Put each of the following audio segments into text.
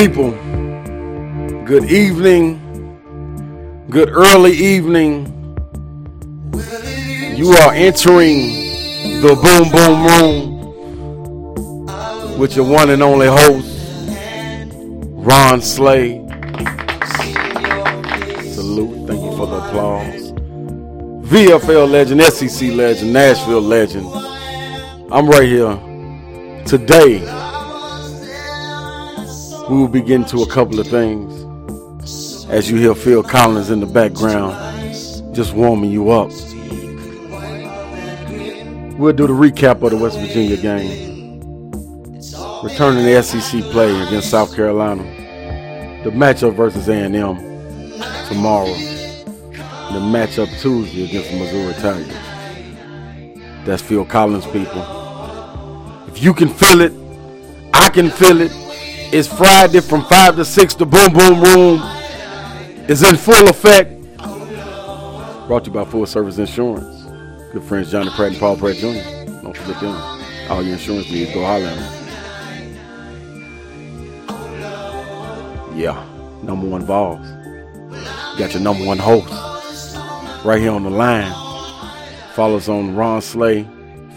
people, good evening, good early evening. You are entering the Boom Boom Room with your one and only host, Ron Slay. Salute, thank you for the applause. VFL legend, SEC legend, Nashville legend. I'm right here today we will be getting to a couple of things. As you hear Phil Collins in the background, just warming you up. We'll do the recap of the West Virginia game. Returning the SEC play against South Carolina. The matchup versus A&M tomorrow. The matchup Tuesday against the Missouri Tigers. That's Phil Collins, people. If you can feel it, I can feel it. It's Friday from 5 to 6. The Boom Boom Room is in full effect. Brought to you by Full Service Insurance. Good friends Johnny Pratt and Paul Pratt Jr. Don't forget them. All your insurance needs, go holler at them. Yeah, number one Vols. Got your number one host right here on the line. Follow us on Ron Slay,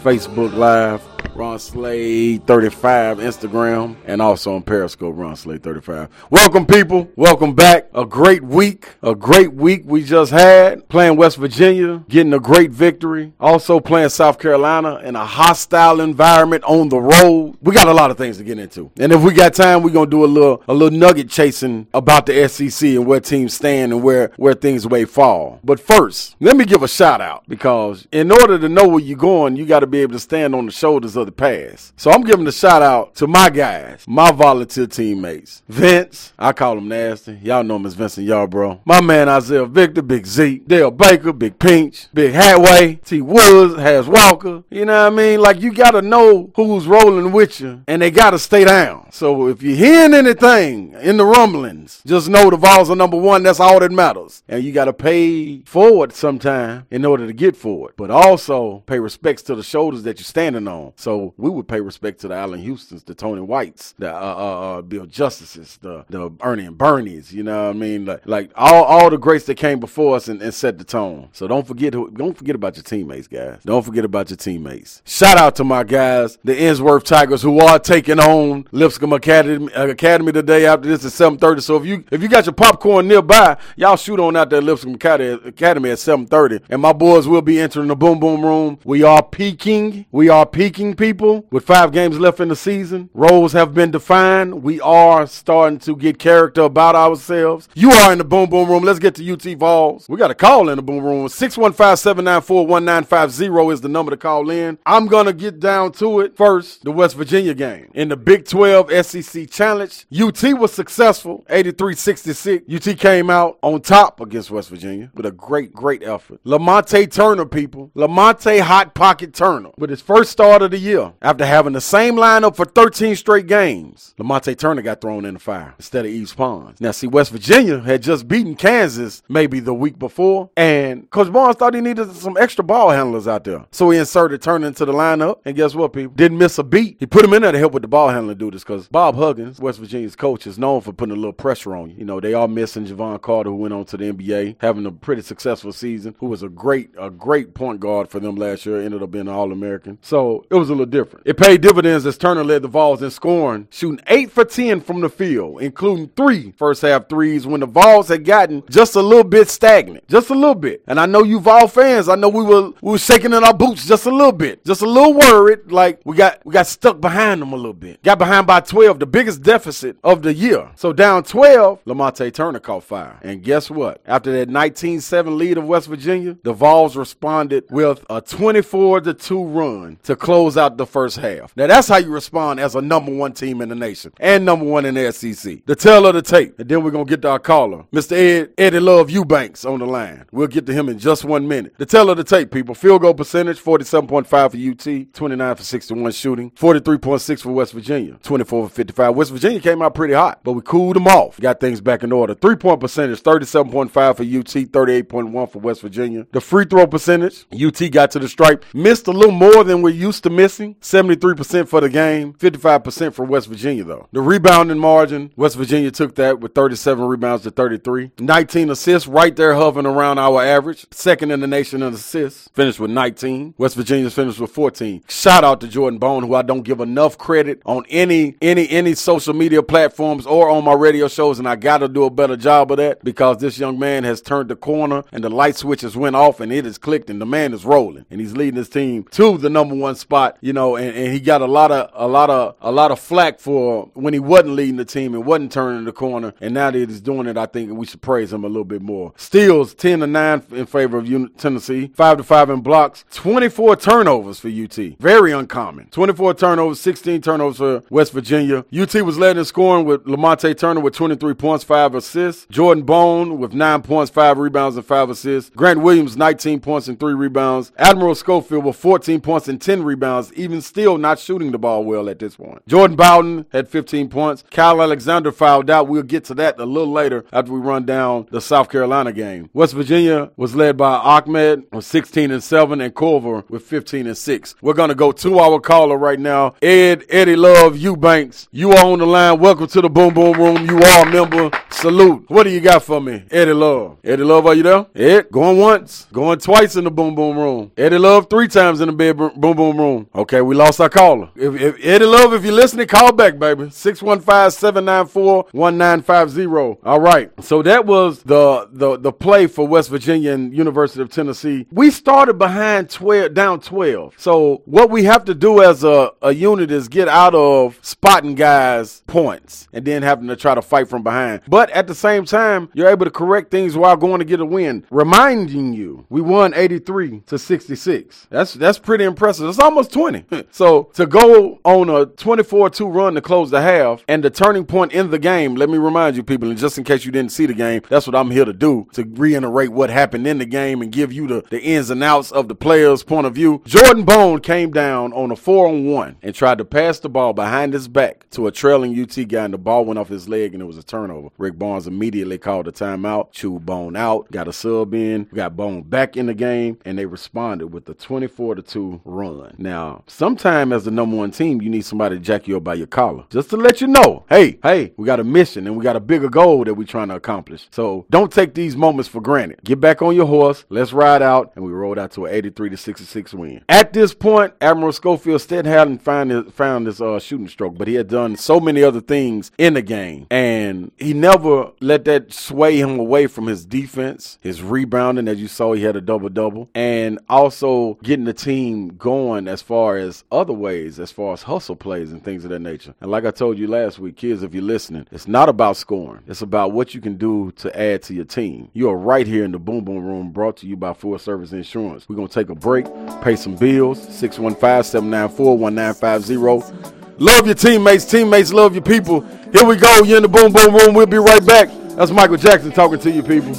Facebook Live, Ron Slay 35 Instagram and also on Periscope Ron Slay 35. Welcome people, welcome back. A great week, a great week we just had playing West Virginia, getting a great victory. Also playing South Carolina in a hostile environment on the road. We got a lot of things to get into, and if we got time, we're gonna do a little a little nugget chasing about the SEC and where teams stand and where where things may fall. But first, let me give a shout out because in order to know where you're going, you got to be able to stand on the shoulders of the past. So I'm giving a shout out to my guys, my volunteer teammates. Vince, I call him Nasty. Y'all know him as Vincent Yarbrough. My man Isaiah Victor, Big Zeke, Dale Baker, Big Pinch, Big Hatway, T Woods, Has Walker. You know what I mean? Like you gotta know who's rolling with you and they gotta stay down. So if you're hearing anything in the rumblings, just know the Vols are number one. That's all that matters. And you gotta pay forward sometime in order to get forward. But also pay respects to the shoulders that you're standing on. So so we would pay respect to the Allen Houstons, the Tony Whites, the uh, uh, uh, Bill Justices, the the Ernie and Bernies. You know what I mean? Like like all, all the greats that came before us and, and set the tone. So don't forget don't forget about your teammates, guys. Don't forget about your teammates. Shout out to my guys, the Ensworth Tigers, who are taking on Lipscomb Academy, uh, Academy today. After this at seven thirty. So if you if you got your popcorn nearby, y'all shoot on out there Lipscomb Academy at seven thirty. And my boys will be entering the boom boom room. We are peaking. We are peaking people with five games left in the season. Roles have been defined. We are starting to get character about ourselves. You are in the boom boom room. Let's get to UT Vols. We got a call in the boom room. 615-794-1950 is the number to call in. I'm going to get down to it first. The West Virginia game. In the Big 12 SEC Challenge, UT was successful, 83-66. UT came out on top against West Virginia with a great, great effort. Lamonte Turner, people. Lamonte Hot Pocket Turner with his first start of the year year, after having the same lineup for 13 straight games, Lamonte Turner got thrown in the fire instead of Yves Pons. Now, see, West Virginia had just beaten Kansas maybe the week before, and Coach Barnes thought he needed some extra ball handlers out there. So he inserted Turner into the lineup, and guess what, people? Didn't miss a beat. He put him in there to help with the ball handling duties because Bob Huggins, West Virginia's coach, is known for putting a little pressure on you. You know, they are missing Jevon Carter, who went on to the NBA, having a pretty successful season, who was a great, a great point guard for them last year, ended up being an All American. So it was a little different. It paid dividends as Turner led the Vols in scoring, shooting 8 for 10 from the field, including three first half threes when the Vols had gotten just a little bit stagnant. Just a little bit. And I know you Vol fans, I know we were we were shaking in our boots just a little bit. Just a little worried, like we got we got stuck behind them a little bit. Got behind by 12, the biggest deficit of the year. So down 12, Lamonte Turner caught fire. And guess what? After that 19-7 lead of West Virginia, the Vols responded with a 24 2 run to close out the first half. Now that's how you respond as a number one team in the nation and number one in the SEC. The tale of the tape. And then we're gonna get to our caller, Mr. Ed Eddie Love Eubanks on the line. We'll get to him in just one minute. The tale of the tape, people. Field goal percentage 47.5 for UT, 29 for 61 shooting, 43.6 for West Virginia, 24 for 55. West Virginia came out pretty hot, but we cooled them off. Got things back in order. Three point percentage 37.5 for UT, 38.1 for West Virginia. The free throw percentage, UT got to the stripe, missed a little more than we're used to missing missing. 73% for the game, 55% for West Virginia, though. The rebounding margin, West Virginia took that with 37 rebounds to 33. 19 assists, right there hovering around our average. Second in the nation in assists, finished with 19. West Virginia's finished with 14. Shout out to Jordan Bone, who I don't give enough credit on any any any social media platforms or on my radio shows, and I gotta do a better job of that because this young man has turned the corner and the light switches went off and it has clicked and the man is rolling and he's leading his team to the number one spot, you know, and, and he got a lot of a lot of a lot of flack for when he wasn't leading the team and wasn't turning the corner, and now that he's doing it, I think we should praise him a little bit more. Steals ten to nine in favor of Tennessee, five to five in blocks, twenty four turnovers for UT, very uncommon. Twenty four turnovers, sixteen turnovers for West Virginia. UT was led in scoring with Lamonte Turner with twenty three points, five assists. Jordan Bone with nine points, five rebounds, and five assists. Grant Williams nineteen points and three rebounds. Admiral Schofield with fourteen points and ten rebounds, even still not shooting the ball well at this point. Jordan Bowden had 15 points. Kyle Alexander fouled out. We'll get to that a little later after we run down the South Carolina game. West Virginia was led by Ahmad with 16 and 7 and Culver with 15 and 6. We're going to go to our caller right now. Ed, Eddie Love, Eubanks. You are on the line. Welcome to the Boom Boom Room. You are a member. Salute. What do you got for me? Eddie Love. Eddie Love, are you there? Ed, going once, going twice in the Boom Boom Room. Eddie Love, three times in the bed Boom Boom Room. Okay, we lost our caller. If, if Eddie Love, if you're listening, call back, baby. 615-794-1950. All right. So that was the, the the play for West Virginia and University of Tennessee. We started behind 12, down 12. So what we have to do as a, a unit is get out of spotting guys points and then having to try to fight from behind. But at the same time, you're able to correct things while going to get a win. Reminding you, we won 83 to 66. That's that's pretty impressive. It's almost 20. so to go on a 24-2 run to close the half and the turning point in the game, let me remind you people, and just in case you didn't see the game, that's what I'm here to do, to reiterate what happened in the game and give you the, the ins and outs of the player's point of view. Jordan Bone came down on a four on one and tried to pass the ball behind his back to a trailing UT guy, and the ball went off his leg and it was a turnover. Rick Barnes immediately called a timeout, chewed Bone out, got a sub in, got Bone back in the game, and they responded with a 24 2 run. Now, sometime as the number one team, you need somebody to jack you up by your collar. Just to let you know, hey, hey, we got a mission and we got a bigger goal that we're trying to accomplish. So don't take these moments for granted. Get back on your horse. Let's ride out. And we rolled out to an 83 to 66 win. At this point, Admiral Schofield still hadn't found his, found his uh, shooting stroke, but he had done so many other things in the game. And he never let that sway him away from his defense, his rebounding. As you saw, he had a double double. And also getting the team going as far as other ways, as far as hustle plays and things of that nature. And like I told you last week, kids, if you're listening, it's not about scoring. It's about what you can do to add to your team. You are right here in the Boom Boom Room, brought to you by Full Service Insurance. We're going to take a break, pay some bills. 615 794 1950. Love your teammates. Teammates love your people. Here we go. You're in the Boom Boom Room. We'll be right back. That's Michael Jackson talking to you people.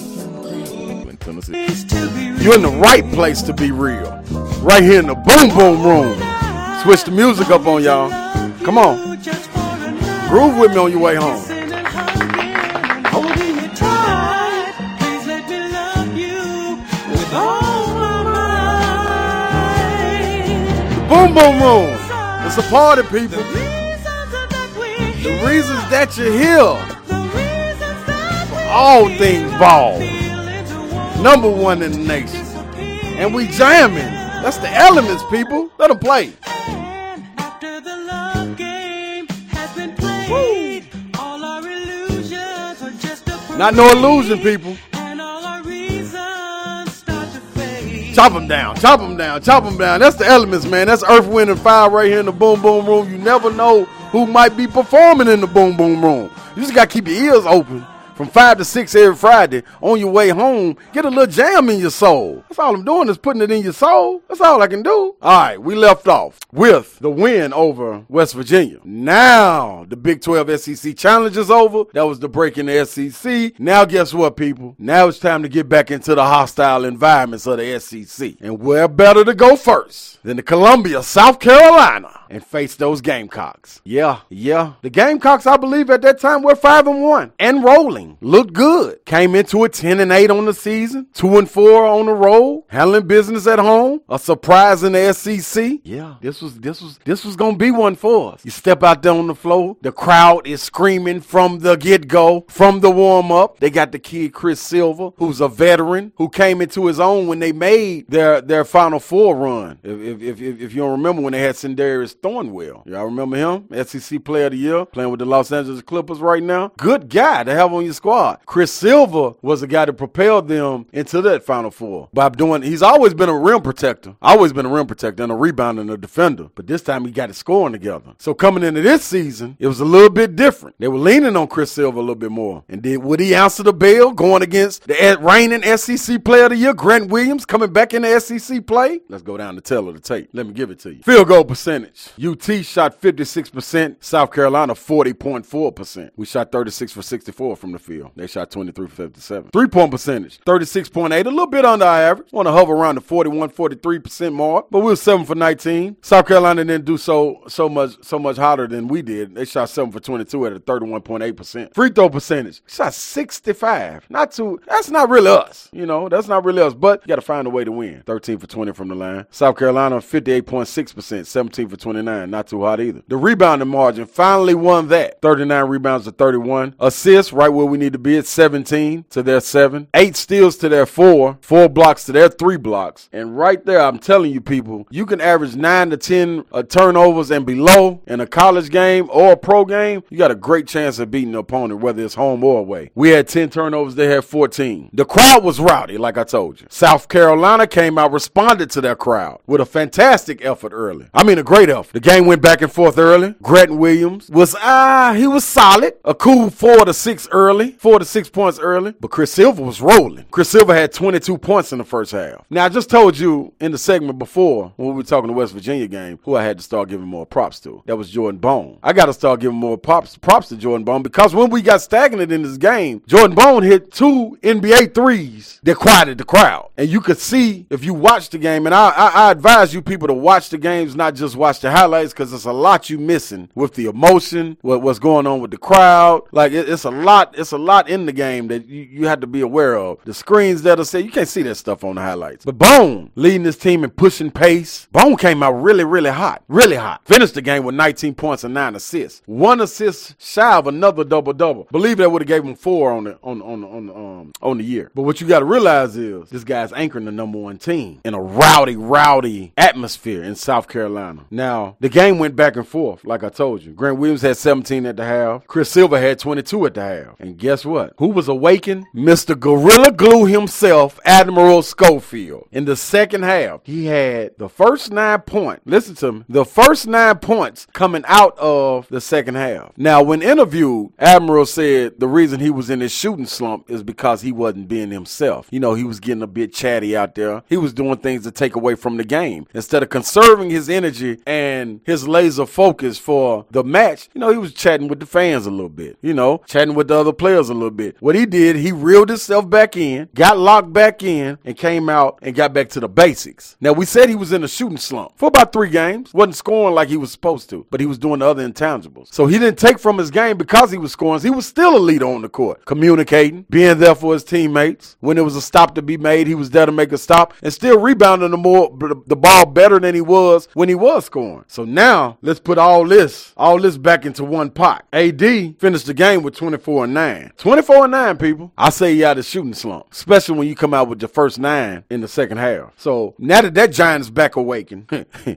You're in the right place to be real. Right here in the Boom Boom Room. Switch the music up on y'all. Come on. Groove with me on your way home. Boom Boom Room. It's a party, people. The reasons that you're here. For all things ball. Number one in the nation. And we jamming. That's the elements, people. Let them play. Not no illusion, people. Chop them down, chop them down, chop them down. That's the elements, man. That's Earth, Wind, and Fire right here in the Boom Boom Room. You never know who might be performing in the Boom Boom Room. You just got to keep your ears open from 5 to 6 every Friday on your way home. Get a little jam in your soul. That's all I'm doing is putting it in your soul. That's all I can do. All right, we left off with the win over West Virginia. Now, the Big 12 SEC Challenge is over. That was the break in the SEC. Now, guess what, people? Now it's time to get back into the hostile environments of the SEC. And where better to go first than the Columbia, South Carolina and face those Gamecocks. Yeah, yeah. The Gamecocks, I believe, at that time were five and one and rolling. Looked good. Came into a ten and eight on the season, two and four on the road, handling business at home. A surprise in the SEC. Yeah, this was this was this was gonna be one for us. You step out there on the floor, the crowd is screaming from the get go, from the warm up. They got the kid Chris Silva, who's a veteran, who came into his own when they made their their Final Four run. If if if, if you don't remember when they had Sindarius Thornwell, y'all remember him? SEC Player of the Year, playing with the Los Angeles Clippers right now. Good guy to have on your squad. Chris Silva was the guy that propelled them into that Final Four by doing. He's always been a rim protector, always been a rim protector and a rebounder and a defender. But this time he got his scoring together. So coming into this season, it was a little bit different. They were leaning on Chris Silva a little bit more. And did would he answer the bell going against the reigning SEC Player of the Year, Grant Williams, coming back in the SEC play? Let's go down the tail of the tape. Let me give it to you. Field goal percentage. UT shot 56%, South Carolina 40.4%. We shot 36 for 64 from the field. They shot 23 for 57. Three point percentage 36.8, a little bit under our average. Want to hover around the 41, 43% mark, but we were 7 for 19. South Carolina didn't do so so much so much hotter than we did. They shot 7 for 22 at a 31.8%. Free throw percentage shot 65. Not too, that's not really us. You know, that's not really us, but you got to find a way to win. 13 for 20 from the line. South Carolina 58.6%, 17 for 29. Not too hot either. The rebounding margin finally won that. 39 rebounds to 31. Assists right where we need to be at 17 to their 7. 8 steals to their 4. 4 blocks to their 3 blocks. And right there, I'm telling you people, you can average 9 to 10 uh, turnovers and below in a college game or a pro game. You got a great chance of beating the opponent, whether it's home or away. We had 10 turnovers, they had 14. The crowd was rowdy, like I told you. South Carolina came out, responded to their crowd with a fantastic effort early. I mean, a great effort. The game went back and forth early. Grant Williams was, ah, uh, he was solid. A cool four to six early, four to six points early. But Chris Silva was rolling. Chris Silva had 22 points in the first half. Now, I just told you in the segment before when we were talking the West Virginia game who I had to start giving more props to. That was Jordan Bone. I got to start giving more props, props to Jordan Bone because when we got stagnant in this game, Jordan Bone hit two NBA threes that quieted the crowd. And you could see if you watched the game, and I, I, I advise you people to watch the games, not just watch the highlights, because it's a lot you missing with the emotion, what, what's going on with the crowd. Like it, it's a lot, it's a lot in the game that you, you have to be aware of. The screens that'll say you can't see that stuff on the highlights. But Bone leading this team and pushing pace. Bone came out really, really hot, really hot. Finished the game with 19 points and nine assists. One assist shy of another double double. Believe that would have gave him four on the on on on um on the year. But what you got to realize is this guy's anchoring the number one team in a rowdy, rowdy atmosphere in South Carolina. Now the game went back and forth, like I told you. Grant Williams had 17 at the half. Chris Silva had 22 at the half. And guess what? Who was awakened? Mr. Gorilla Glue himself, Admiral Schofield. In the second half, he had the first nine points. Listen to me. The first nine points coming out of the second half. Now, when interviewed, Admiral said the reason he was in his shooting slump is because he wasn't being himself. You know, he was getting a bit chatty out there. He was doing things to take away from the game. Instead of conserving his energy and his laser focus for the match, you know, he was chatting with the fans a little bit, you know, chatting with the other players a little bit. What he did, he reeled himself back in, got locked back in, and came out and got back to the basics. Now, we said he was in a shooting slump for about three games, wasn't scoring like he was supposed to, but he was doing the other intangibles. So he didn't take from his game because he was scoring. He was still a leader on the court, communicating, being there for his teammates. When there was a stop to be made, he was there to make a stop and still rebounding the more the ball better than he was when he was scoring. So now let's put all this, all this back into one pot. AD finished the game with 24 and 9. 24 and 9, people. I say you out of shooting slump, especially when you come out with your first nine in the second half. So now that that giant is back awakened,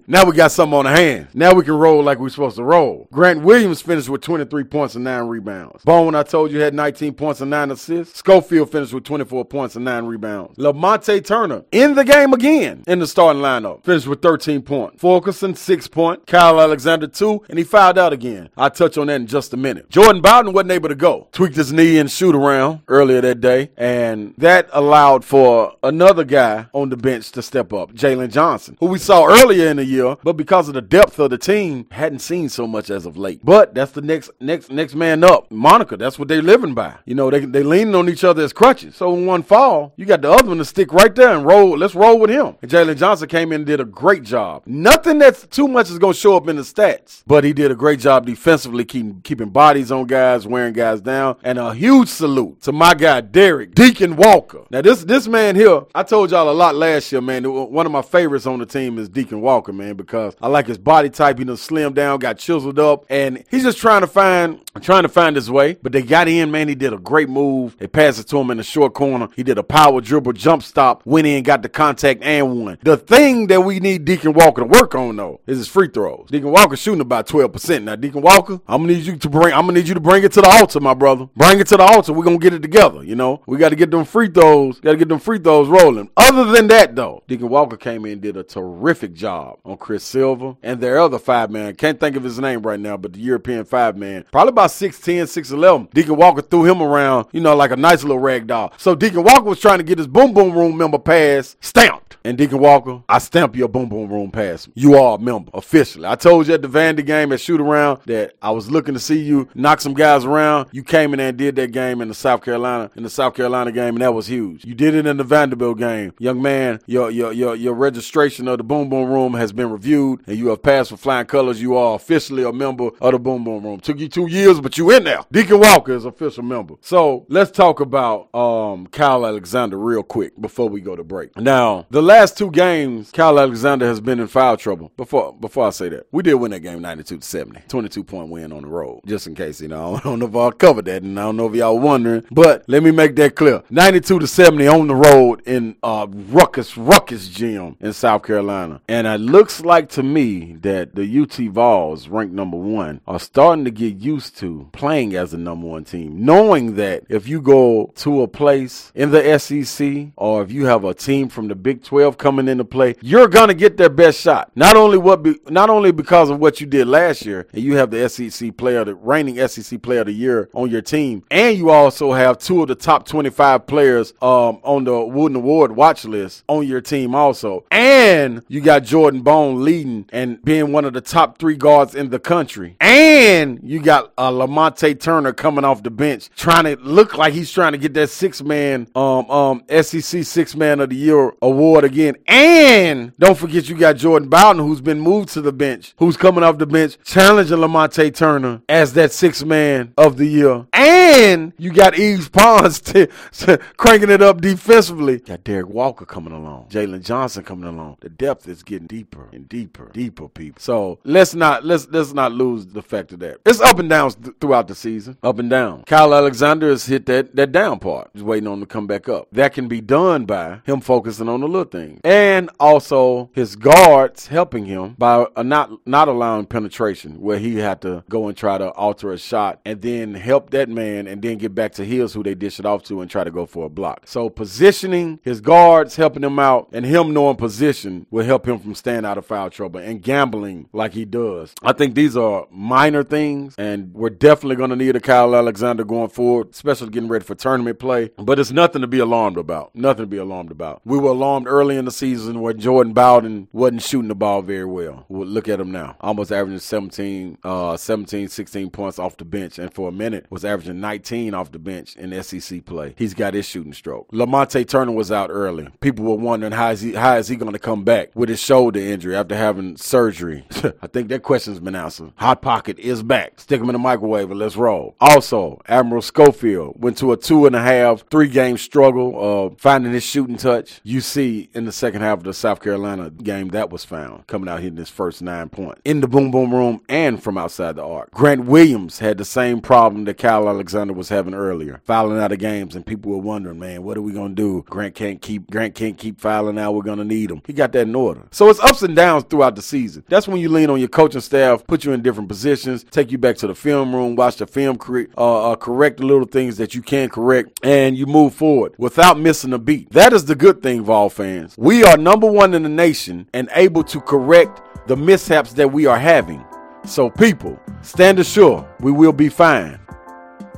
now we got something on the hands. Now we can roll like we're supposed to roll. Grant Williams finished with 23 points and nine rebounds. Bone, I told you, had 19 points and nine assists. Schofield finished with 24 points and nine rebounds. Lamonte Turner in the game again in the starting lineup. Finished with 13 points. Fulkerson, six point. Kyle Alexander, two, and he fouled out again. I'll touch on that in just a minute. Jordan Bowden wasn't able to go. Tweaked his knee and shoot around earlier that day, and that allowed for another guy on the bench to step up, Jalen Johnson, who we saw earlier in the year, but because of the depth of the team, hadn't seen so much as of late. But that's the next next next man up. Monica, that's what they're living by. You know, they they leaning on each other as crutches. So when one fall, you got the other one to stick right there and roll. Let's roll with him. And Jalen Johnson came in and did a great job. Nothing that's too much much is going to show up in the stats. But he did a great job defensively, keeping keeping bodies on guys, wearing guys down, and a huge salute to my guy Derrick Deacon Walker. Now this this man here, I told y'all a lot last year, man. One of my favorites on the team is Deacon Walker, man, because I like his body type. He done slim down, got chiseled up, and he's just trying to find trying to find his way. But they got in, man. He did a great move. They passed it to him in the short corner. He did a power dribble, jump stop, went in, got the contact, and won. The thing that we need Deacon Walker to work on though is his free throws. Deacon Walker shooting about twelve percent now. Deacon Walker, I'm gonna need you to bring. I'm gonna need you to bring it to the altar, my brother. Bring it to the altar. We're gonna get it together. You know, we got to get them free throws. Got to get them free throws rolling. Other than that, though, Deacon Walker came in did a terrific job on Chris Silva and their other five man. Can't think of his name right now, but the European five man, probably about 6'10, 6'11. Deacon Walker threw him around, you know, like a nice little rag doll. So Deacon Walker was trying to get his boom boom room member pass stamped. And Deacon Walker, I stamp your boom boom room pass. You are a member officially. I told you at the Vandy game at shoot around that I was looking to see you knock some guys around. You came in there and did that game in the South Carolina in the South Carolina game, and that was huge. You did it in the Vanderbilt game, young man. Your your your your registration of the boom boom room has been reviewed, and you have passed with flying colors. You are officially a member of the boom boom room. Took you two years, but you in there. Deacon Walker is official member. So let's talk about um Kyle Alexander real quick before we go to break. Now the last two games, Kyle Alexander has been in foul trouble. Before before I say that, we did win that game 92 to 70, 22 point win on the road. Just in case, you know, I don't know if I'll cover that, and I don't know if y'all wondering, but let me make that clear: 92 to 70 on the road in uh, Ruckus Ruckus Gym in South Carolina, and it looks like to me that the UT Vols, ranked number one, are starting to get used to playing as a number one team, knowing that if you go to a place in the SEC or if you have a team from the Big 12 12 coming into play, you're gonna get their best shot. Not only what, be, not only because of what you did last year, and you have the SEC player, the reigning SEC player of the year on your team, and you also have two of the top 25 players um, on the Wooden Award watch list on your team also, and you got Jordan Bone leading and being one of the top three guards in the country, and you got uh, Lamonte Turner coming off the bench, trying to look like he's trying to get that six man um, um, SEC six man of the year award again again. And don't forget you got Jordan Bowden, who's been moved to the bench, who's coming off the bench, challenging Lamonte Turner as that sixth man of the year. And you got Yves Pons t- t- cranking it up defensively. Got Derrick Walker coming along, Jalen Johnson coming along. The depth is getting deeper and deeper, deeper, people. So let's not let's let's not lose the fact of that. It's up and down th- throughout the season, up and down. Kyle Alexander has hit that that down part. He's waiting on to come back up. That can be done by him focusing on the little things and also his guards helping him by Uh, not not allowing penetration, where he had to go and try to alter a shot and then help that man and then get back to his who they dish it off to and try to go for a block. So positioning his guards, helping him out, and him knowing position will help him from staying out of foul trouble and gambling like he does. I think these are minor things, and we're definitely going to need a Kyle Alexander going forward, especially getting ready for tournament play. But it's nothing to be alarmed about. Nothing to be alarmed about. We were alarmed early in the season where Jordan Bowden wasn't shooting the ball very well. Well look at him now. Almost averaging 17, uh, 17, 16 points off the bench. And for a minute was averaging 19 off the bench in SEC play. He's got his shooting stroke. Lamonte Turner was out early. People were wondering how is he, how is he going to come back with his shoulder injury after having surgery? I think that question's been answered. Hot Pocket is back. Stick him in the microwave and let's roll. Also, Admiral Schofield went to a two and a half, three game struggle of finding his shooting touch. You see in the second half of the South Carolina game that was found coming out hitting his first nine points in the boom boom room and from outside the arc. Grant Williams had the same problem that Kyle Alexander was having earlier, fouling out of games, and people were wondering, man, what are we gonna do? Grant can't keep Grant can't keep fouling out. We're gonna need him. He got that in order. So it's ups and downs throughout the season. That's when you lean on your coaching staff, put you in different positions, take you back to the film room, watch the film, correct, uh, uh, correct the little things that you can correct, and you move forward without missing a beat. That is the good thing, Vol fans. We are number one in the nation and able to correct the mishaps that we are having. So, people, stand assured we will be fine.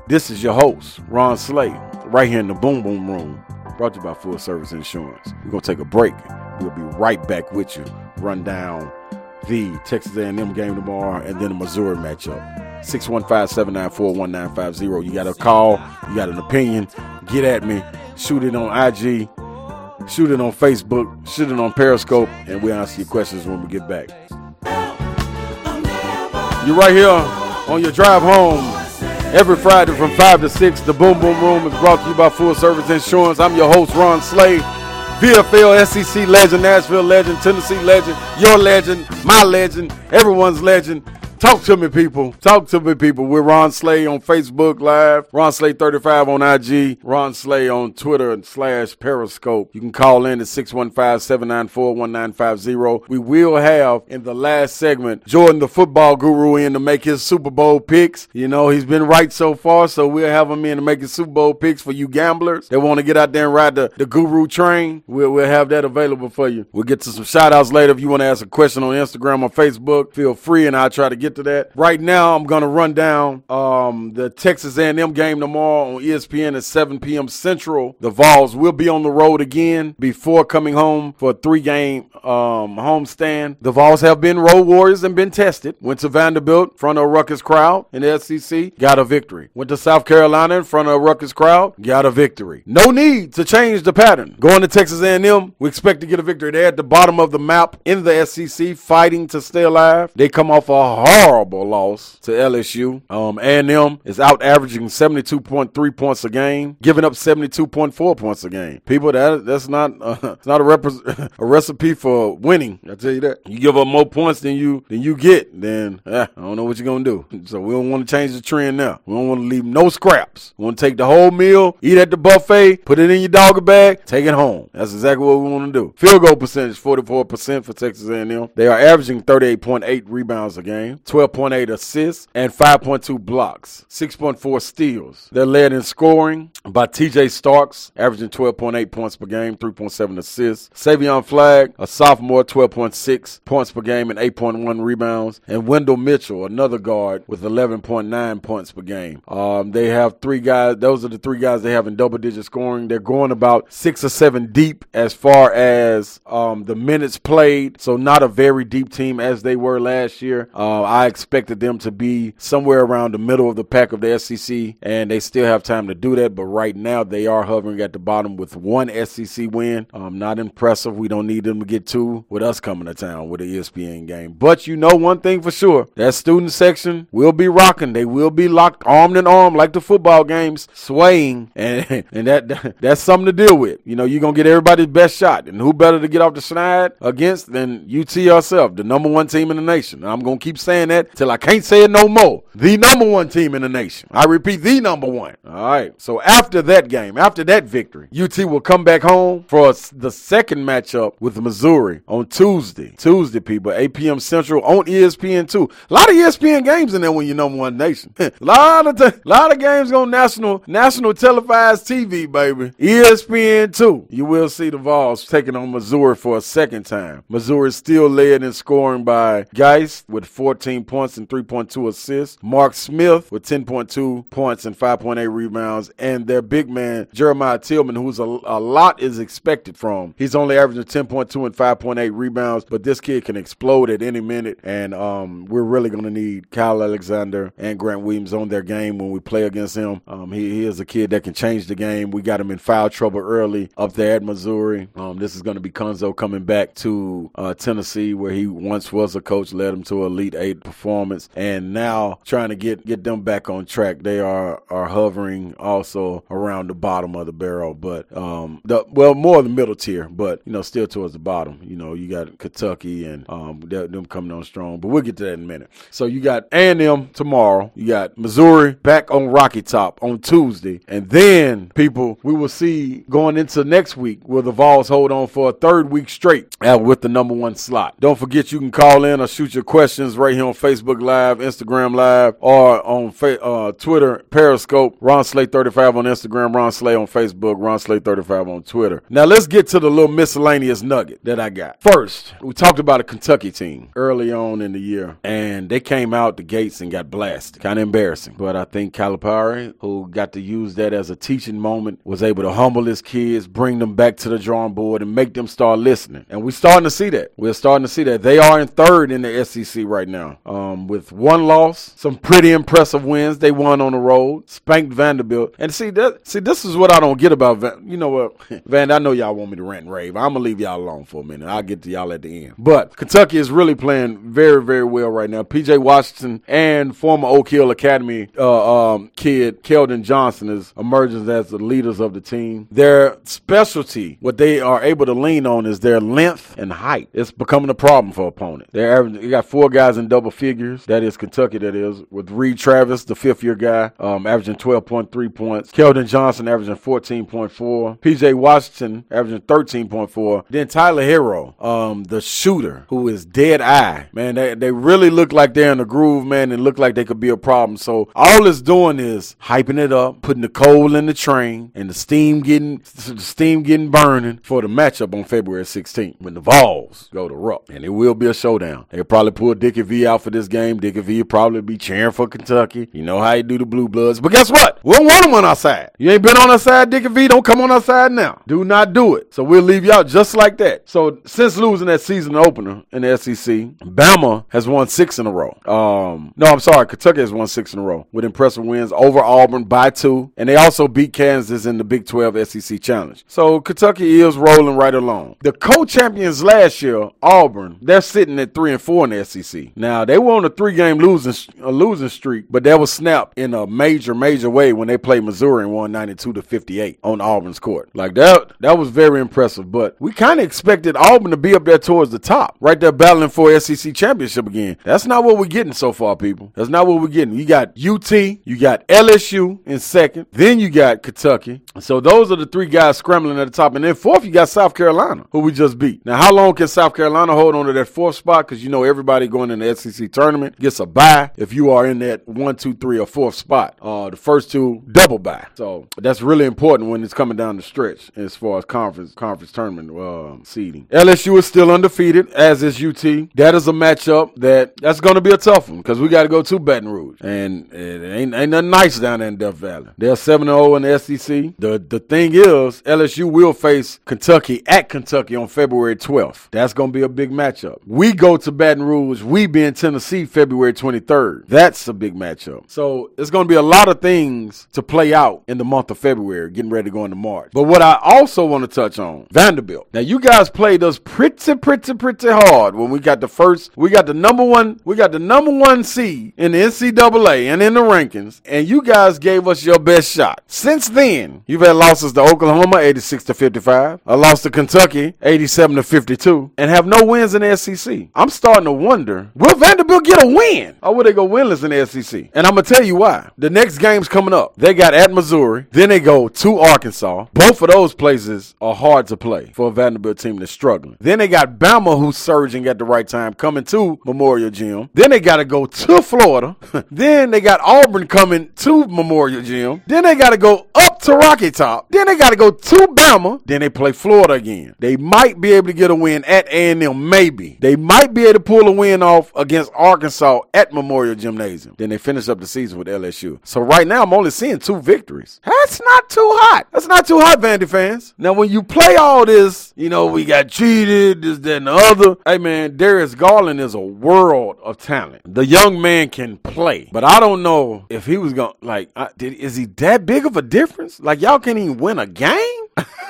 This is your host, Ron Slay, right here in the Boom Boom Room, brought to you by Full Service Insurance. We're going to take a break. We'll be right back with you, run down the Texas A&M game tomorrow and then the Missouri matchup. 615-794-1950. You got a call, you got an opinion, get at me, shoot it on IG, shoot it on Facebook, shoot it on Periscope, and we'll answer your questions when we get back. You're right here on your drive home every Friday from 5 to 6. The Boom Boom Room is brought to you by Full Service Insurance. I'm your host, Ron Slay. VFL, SEC legend, Nashville legend, Tennessee legend, your legend, my legend, everyone's legend. Talk to me, people. Talk to me, people. We're Ron Slay on Facebook Live, Ron Slay 35 on IG, Ron Slay on Twitter and slash Periscope. You can call in at 615-794-1950. We will have in the last segment Jordan, the football guru, in to make his Super Bowl picks. You know, he's been right so far, so we'll have him in to make his Super Bowl picks for you gamblers that want to get out there and ride the, the guru train. We'll, we'll have that available for you. We'll get to some shout outs later. If you want to ask a question on Instagram or Facebook, feel free and I'll try to get get to that. Right now, I'm going to run down um, the Texas A&M game tomorrow on ESPN at 7 p.m. Central. The Vols will be on the road again before coming home for a three-game um, homestand. The Vols have been road warriors and been tested. Went to Vanderbilt in front of a ruckus crowd in the SEC, got a victory. Went to South Carolina in front of a ruckus crowd, got a victory. No need to change the pattern. Going to Texas A&M, we expect to get a victory. They're at the bottom of the map in the SEC, fighting to stay alive. They come off a hard horrible loss to LSU. Um, A&M is out averaging 72.3 points a game, giving up 72.4 points a game. People, that that's not uh, it's not a, rep- a recipe for winning. I tell you that. You give up more points than you than you get, then eh, I don't know what you're gonna do. So we don't want to change the trend now. We don't want to leave no scraps. We want to take the whole meal, eat at the buffet, put it in your dogger bag, take it home. That's exactly what we want to do. Field goal percentage 44% for Texas A&M. They are averaging 38.8 rebounds a game. 12.8 assists, and 5.2 blocks, 6.4 steals. They're led in scoring by TJ Starks, averaging 12.8 points per game, 3.7 assists. Savion Flagg, a sophomore, 12.6 points per game and 8.1 rebounds. And Wendell Mitchell, another guard, with 11.9 points per game. Um, they have three guys, those are the three guys they have in double digit scoring. They're going about six or seven deep as far as um, the minutes played, so not a very deep team as they were last year. Uh, I expected them to be somewhere around the middle of the pack of the SEC, and they still have time to do that. But right now, they are hovering at the bottom with one SEC win. Um, not impressive. We don't need them to get two with us coming to town with the ESPN game. But you know one thing for sure: that student section will be rocking. They will be locked arm in arm like the football games, swaying, and and that that's something to deal with. You know, you're gonna get everybody's best shot, and who better to get off the schneid against than UT yourself, the number one team in the nation. I'm gonna keep saying that till I can't say it no more. The number one team in the nation. I repeat, the number one. All right. So after that game, after that victory, UT will come back home for the second matchup with Missouri on Tuesday. Tuesday, people, 8 p.m. Central on ESPN2. A lot of ESPN games in there when you're number one nation. a lot of t- lot of games on national national televised TV, baby. ESPN2. You will see the Vols taking on Missouri for a second time. Missouri is still led in scoring by Geist with 14 points and 3.2 assists. Mark Smith with 10.2 points and 5.8 rebounds. And their big man, Jeremiah Tilmon, who's a, a lot is expected from. He's only averaging 10.2 and 5.8 rebounds, but this kid can explode at any minute. And um, we're really going to need Kyle Alexander and Grant Williams on their game when we play against him. Um, he, he, is a kid that can change the game. We got him in foul trouble early up there at Missouri. Um, this is going to be Cuonzo coming back to uh, Tennessee, where he once was a coach, led him to Elite Eight performance and now trying to get get them back on track. They are are hovering also around the bottom of the barrel, but um, the well more the middle tier, but you know still towards the bottom. You know you got Kentucky and um, them coming on strong, but we'll get to that in a minute. So you got A&M tomorrow. You got Missouri back on Rocky Top on Tuesday, and then people we will see going into next week will the Vols hold on for a third week straight with the number one slot. Don't forget you can call in or shoot your questions right here on Facebook. Live, Instagram Live, or on uh, Twitter, Periscope, Ron Slay 35 on Instagram, Ron Slay on Facebook, Ron Slay 35 on Twitter. Now let's get to the little miscellaneous nugget that I got. First, we talked about a Kentucky team early on in the year, and they came out the gates and got blasted. Kind of embarrassing. But I think Calipari, who got to use that as a teaching moment, was able to humble his kids, bring them back to the drawing board, and make them start listening. And we're starting to see that. We're starting to see that. They are in third in the SEC right now. Um, with one loss, some pretty impressive wins. They won on the road, spanked Vanderbilt. And see that see this is what I don't get about Van. You know what, Van? I know y'all want me to rant and rave. I'm gonna leave y'all alone for a minute. I'll get to y'all at the end. But Kentucky is really playing very very well right now. PJ Washington and former Oak Hill Academy uh, um, kid Keldon Johnson is emerging as the leaders of the team. Their specialty, what they are able to lean on, is their length and height. It's becoming a problem for opponents. They're averaging, you got four guys in double figures. That is Kentucky. That is with Reid Travis, the fifth year guy, um, averaging 12.3 points. Keldon Johnson averaging 14.4. PJ Washington averaging 13.4. Then Tyler Herro, um, the shooter, who is dead eye. Man, they, they really look like they're in the groove, man, and look like they could be a problem. So all it's doing is hyping it up, putting the coal in the train, and the steam getting the steam getting burning for the matchup on February 16th when the Vols go to Rupp, and it will be a showdown. They'll probably pull Dickie V out for this game. Will probably be cheering for Kentucky. You know how you do the Blue Bloods, but guess what? We don't want them on our side. You ain't been on our side, V. Don't come on our side now. Do not do it. So we'll leave out just like that. So since losing that season opener in the SEC, Bama has won six in a row. Um, no, I'm sorry, Kentucky has won six in a row with impressive wins over Auburn by two, and they also beat Kansas in the Big 12 SEC Challenge. So Kentucky is rolling right along. The co-champions last year, Auburn, they're sitting at three and four in the SEC. Now they were on a three-game losing a losing streak, but that was snapped in a major, major way when they played Missouri and won 92 to 58 on Auburn's court. Like that, that was very impressive. But we kind of expected Auburn to be up there towards the top, right there battling for SEC championship again. That's not what we're getting so far, people. That's not what we're getting. You got UT, you got LSU in second, then you got Kentucky. So those are the three guys scrambling at the top, and then fourth you got South Carolina, who we just beat. Now, how long can South Carolina hold on to that fourth spot? Because you know everybody going in the SEC tournament gets a bye if you are in that one, two, three, or fourth spot. Uh, the first two double bye. So that's really important when it's coming down the stretch as far as conference conference tournament uh, seeding. LSU is still undefeated, as is UT. That is a matchup that that's going to be a tough one because we got to go to Baton Rouge, and it ain't, ain't nothing nice down there in Death Valley. They're seven zero in the SEC. The the thing is, LSU will face Kentucky at Kentucky on February 12th. That's going to be a big matchup. We go to Baton Rouge. We be in Tennessee February 23rd. That's a big matchup. So it's going to be a lot of things to play out in the month of February, getting ready to go into March. But what I also want to touch on, Vanderbilt. Now you guys played us pretty, pretty, pretty hard when we got the first, we got the number one, we got the number one seed in the NCAA and in the rankings, and you guys gave us your best shot. Since then, you've had losses to Oklahoma 86 to 55, a loss to Kentucky 87 to 52, and have no wins in the SEC. I'm starting to wonder, will Vanderbilt get a win? Oh, or will they go winless in the SEC? And I'm gonna tell you why. The next game's coming up. They got at Missouri, then they go to Arkansas. Both of those places are hard to play for a Vanderbilt team that's struggling. Then they got Bama who's surging at the right time, coming to Memorial Gym. Then they gotta go to Florida. then they got Auburn coming to Memorial Gym. Then they gotta go up to Rocky Top. Then they gotta go to Bama. Then they play Florida again. They might be able to get a win at A&M, maybe. They might be able to pull a win off against Arkansas at Memorial Gymnasium. Then they finish up the season with LSU. So right now I'm only seeing two victories. That's not too hot. That's not too hot, Vandy fans. Now when you play all this, you know, we got cheated, this, that, and the other. Hey man, Darius Garland is a world of talent. The young man can play, but I don't know if he was going to like. I, did, is he that big of a difference? Like y'all can't even win a game.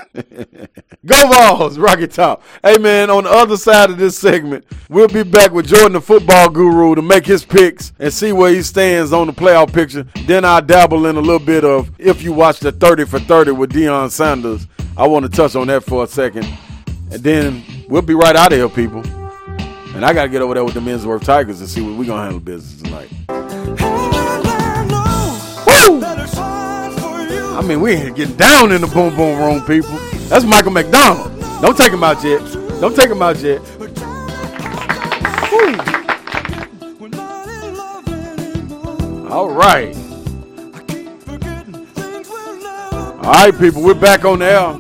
Go Vols, Rocky Top. Hey man, on the other side of this segment, we'll be back with Jordan, the football guru, to make his picks and see where he stands on the playoff picture. Then I'll dabble in a little bit of if you watch the 30 for 30 with Deion Sanders. I want to touch on that for a second. And then we'll be right out of here, people. And I got to get over there with the Mensworth Tigers and see what we're going to handle business tonight. Woo! I mean, we ain't getting down in the boom boom room, people. That's Michael McDonald. Don't take him out yet. Don't take him out yet. All right. All right, people, we're back on the air.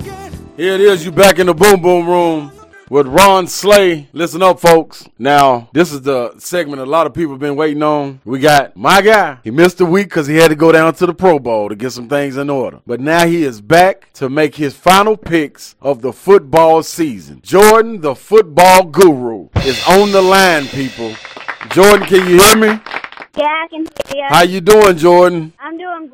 Here it is, you back in the boom boom room with Ron Slay. Listen up, folks. Now, this is the segment a lot of people have been waiting on. We got my guy. He missed a week because he had to go down to the Pro Bowl to get some things in order. But now he is back to make his final picks of the football season. Jordan, the football guru, is on the line, people. Jordan, can you hear me? Yeah, I can hear you. How you doing, Jordan? I'm doing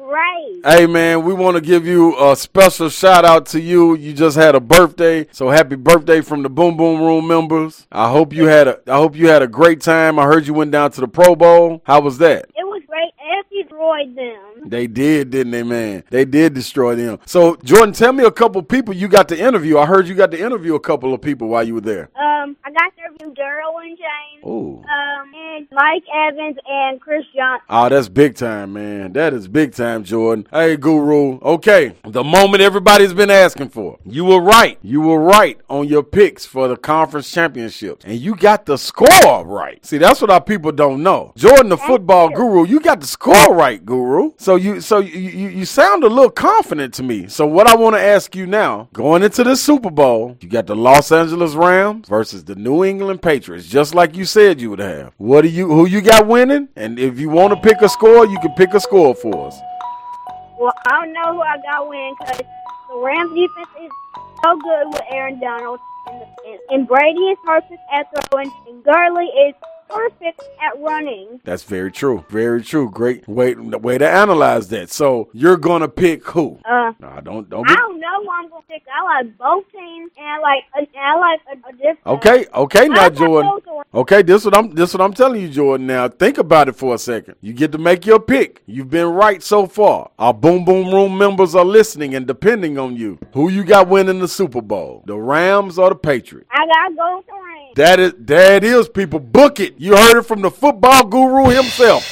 Hey man, we want to give you a special shout out to you. You just had a birthday, so happy birthday from the Boom Boom Room members. I hope you had a I hope you had a great time. I heard you went down to the Pro Bowl. How was that? It was great. F destroyed them. They did, didn't they, man? They did destroy them. So, Jordan, tell me a couple people you got to interview. I heard you got to interview a couple of people while you were there. Um, I got to interview Derwin James. Oh. Um, and Mike Evans and Chris Johnson. Oh, that's big time, man. That is big time, Jordan. Hey, Guru. Okay, the moment everybody's been asking for. You were right. You were right on your picks for the conference championships, and you got the score right. See, that's what our people don't know. Jordan, the football you. guru, you got the score right, Guru. So you, so you, you, sound a little confident to me. So what I want to ask you now, going into the Super Bowl, you got the Los Angeles Rams versus the New England Patriots, just like you said you would have. What do you, who you got winning? And if you want to pick a score, you can pick a score for us. Well, I don't know who I got winning because the Rams defense is so good with Aaron Donald. And, and, and Brady is perfect at throwing. And Gurley is perfect at running. That's very true. Very true. Great way way to analyze that. So you're gonna pick who? Uh, Nah, don't don't. I don't know who I'm going to pick. I like both teams. And I like, and I like a, a different. okay, okay, now Jordan. both of them. Okay, this what I'm this what I'm telling you, Jordan. Now think about it for a second. You get to make your pick. You've been right so far. Our Boom Boom Room members are listening and depending on you. Who you got winning the Super Bowl? The Rams or the Patriots? I got to go with the Rams. That is that is people. Book it. You heard it from the football guru himself.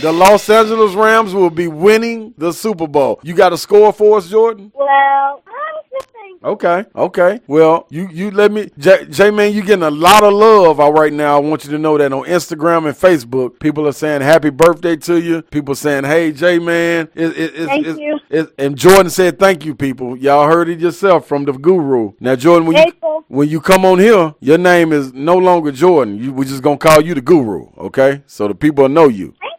The Los Angeles Rams will be winning the Super Bowl. You got a score for us, Jordan? Well. Okay, okay. Well, you you let me, J, J man, you getting a lot of love right now. I want you to know that on Instagram and Facebook, people are saying happy birthday to you. People saying, hey, J man, it, it, it's, Thank you. and Jordan said thank you, people. Y'all heard it yourself from the guru. Now, Jordan, when you when you come on here, your name is no longer Jordan. You, we're just gonna call you the guru, okay? So the people know you. Thank you.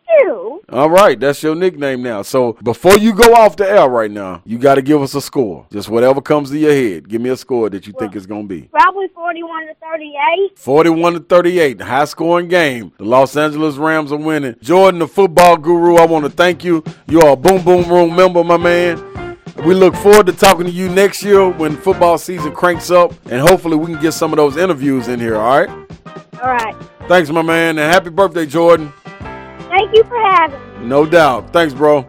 All right, that's your nickname now. So before you go off the air right now, you got to give us a score. Just whatever comes to your head. Give me a score that you think it's going to be. Probably 41 to 38. 41 to 38, high scoring game. The Los Angeles Rams are winning. Jordan, the football guru, I want to thank you. You are a Boom Boom Room member, my man. We look forward to talking to you next year when football season cranks up, and hopefully we can get some of those interviews in here, all right? All right. Thanks, my man, and happy birthday, Jordan. Thank you for having me. No doubt. Thanks, bro.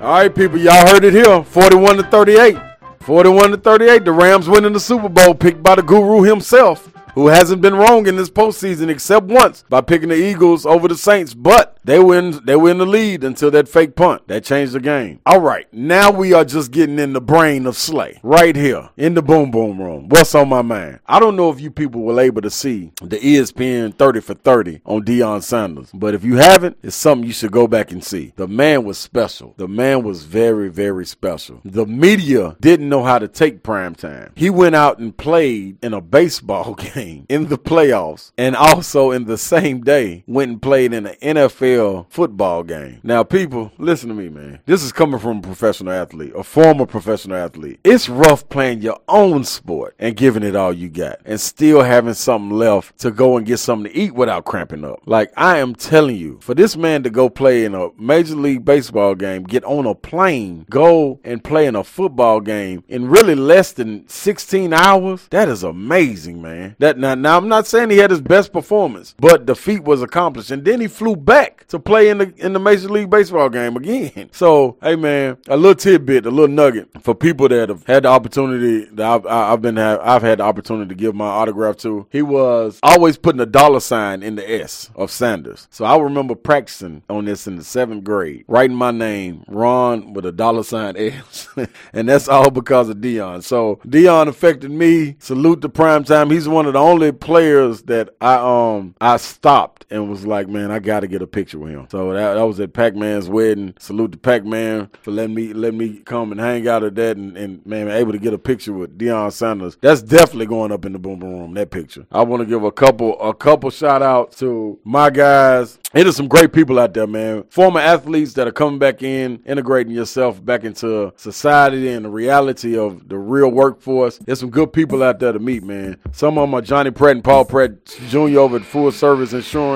All right, people, y'all heard it here. 41 to 38. 41 to 38. The Rams winning the Super Bowl, picked by the guru himself, who hasn't been wrong in this postseason except once by picking the Eagles over the Saints. But they win they were in the lead until that fake punt. That changed the game. All right, now we are just getting in the brain of Slay. Right here in the boom boom room. What's on my mind? I don't know if you people were able to see the ESPN 30 for 30 on Deion Sanders. But if you haven't, it's something you should go back and see. The man was special. The man was very, very special. The media didn't know how to take prime time. He went out and played in a baseball game in the playoffs and also in the same day went and played in an NFL football game. Now, people, listen to me, man. This is coming from a professional athlete, a former professional athlete. It's rough playing your own sport and giving it all you got and still having something left to go and get something to eat without cramping up. Like, I am telling you, for this man to go play in a Major League Baseball game, get on a plane, go and play in a football game in really less than 16 hours, that is amazing, man. That now, now I'm not saying he had his best performance, but the feat was accomplished. And then he flew back to play in the in the Major League Baseball game again. So, hey man, a little tidbit, a little nugget for people that have had the opportunity that I've, I've been have, I've had the opportunity to give my autograph to. He was always putting a dollar sign in the S of Sanders. So I remember practicing on this in the seventh grade, writing my name, Ron with a dollar sign S, and that's all because of Deion. So Deion affected me. Salute to prime time. He's one of the only players that I um I stopped and was like, man, I got to get a picture with him. So that, that was at Pac Man's wedding. Salute to Pac Man for letting me let me come and hang out at that and, and man able to get a picture with Deion Sanders. That's definitely going up in the boom boom room. That picture. I want to give a couple a couple shout outs to my guys. It is some great people out there, man. Former athletes that are coming back in, integrating yourself back into society and the reality of the real workforce. There's some good people out there to meet, man. Some of them are Johnny Pratt and Paul Pratt Jr. over at Full Service Insurance.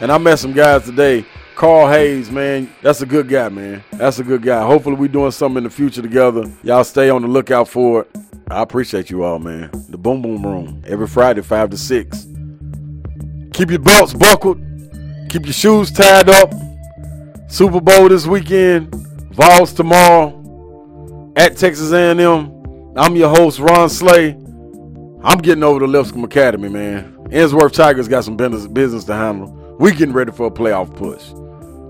And I met some guys today. Carl Hayes, man, that's a good guy, man. That's a good guy. Hopefully, we doing something in the future together. Y'all stay on the lookout for it. I appreciate you all, man. The Boom Boom Room every Friday, five to six. Keep your belts buckled. Keep your shoes tied up. Super Bowl this weekend. Vols tomorrow at Texas A&M. I'm your host, Ron Slay. I'm getting over to Lipscomb Academy, man. Ensworth Tigers got some business, to handle. We getting ready for a playoff push.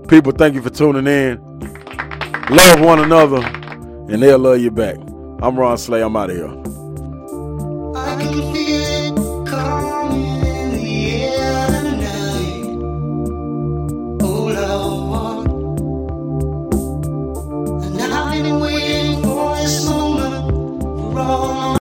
People, thank you for tuning in. Love one another, and they'll love you back. I'm Ron Slay. I'm out of here.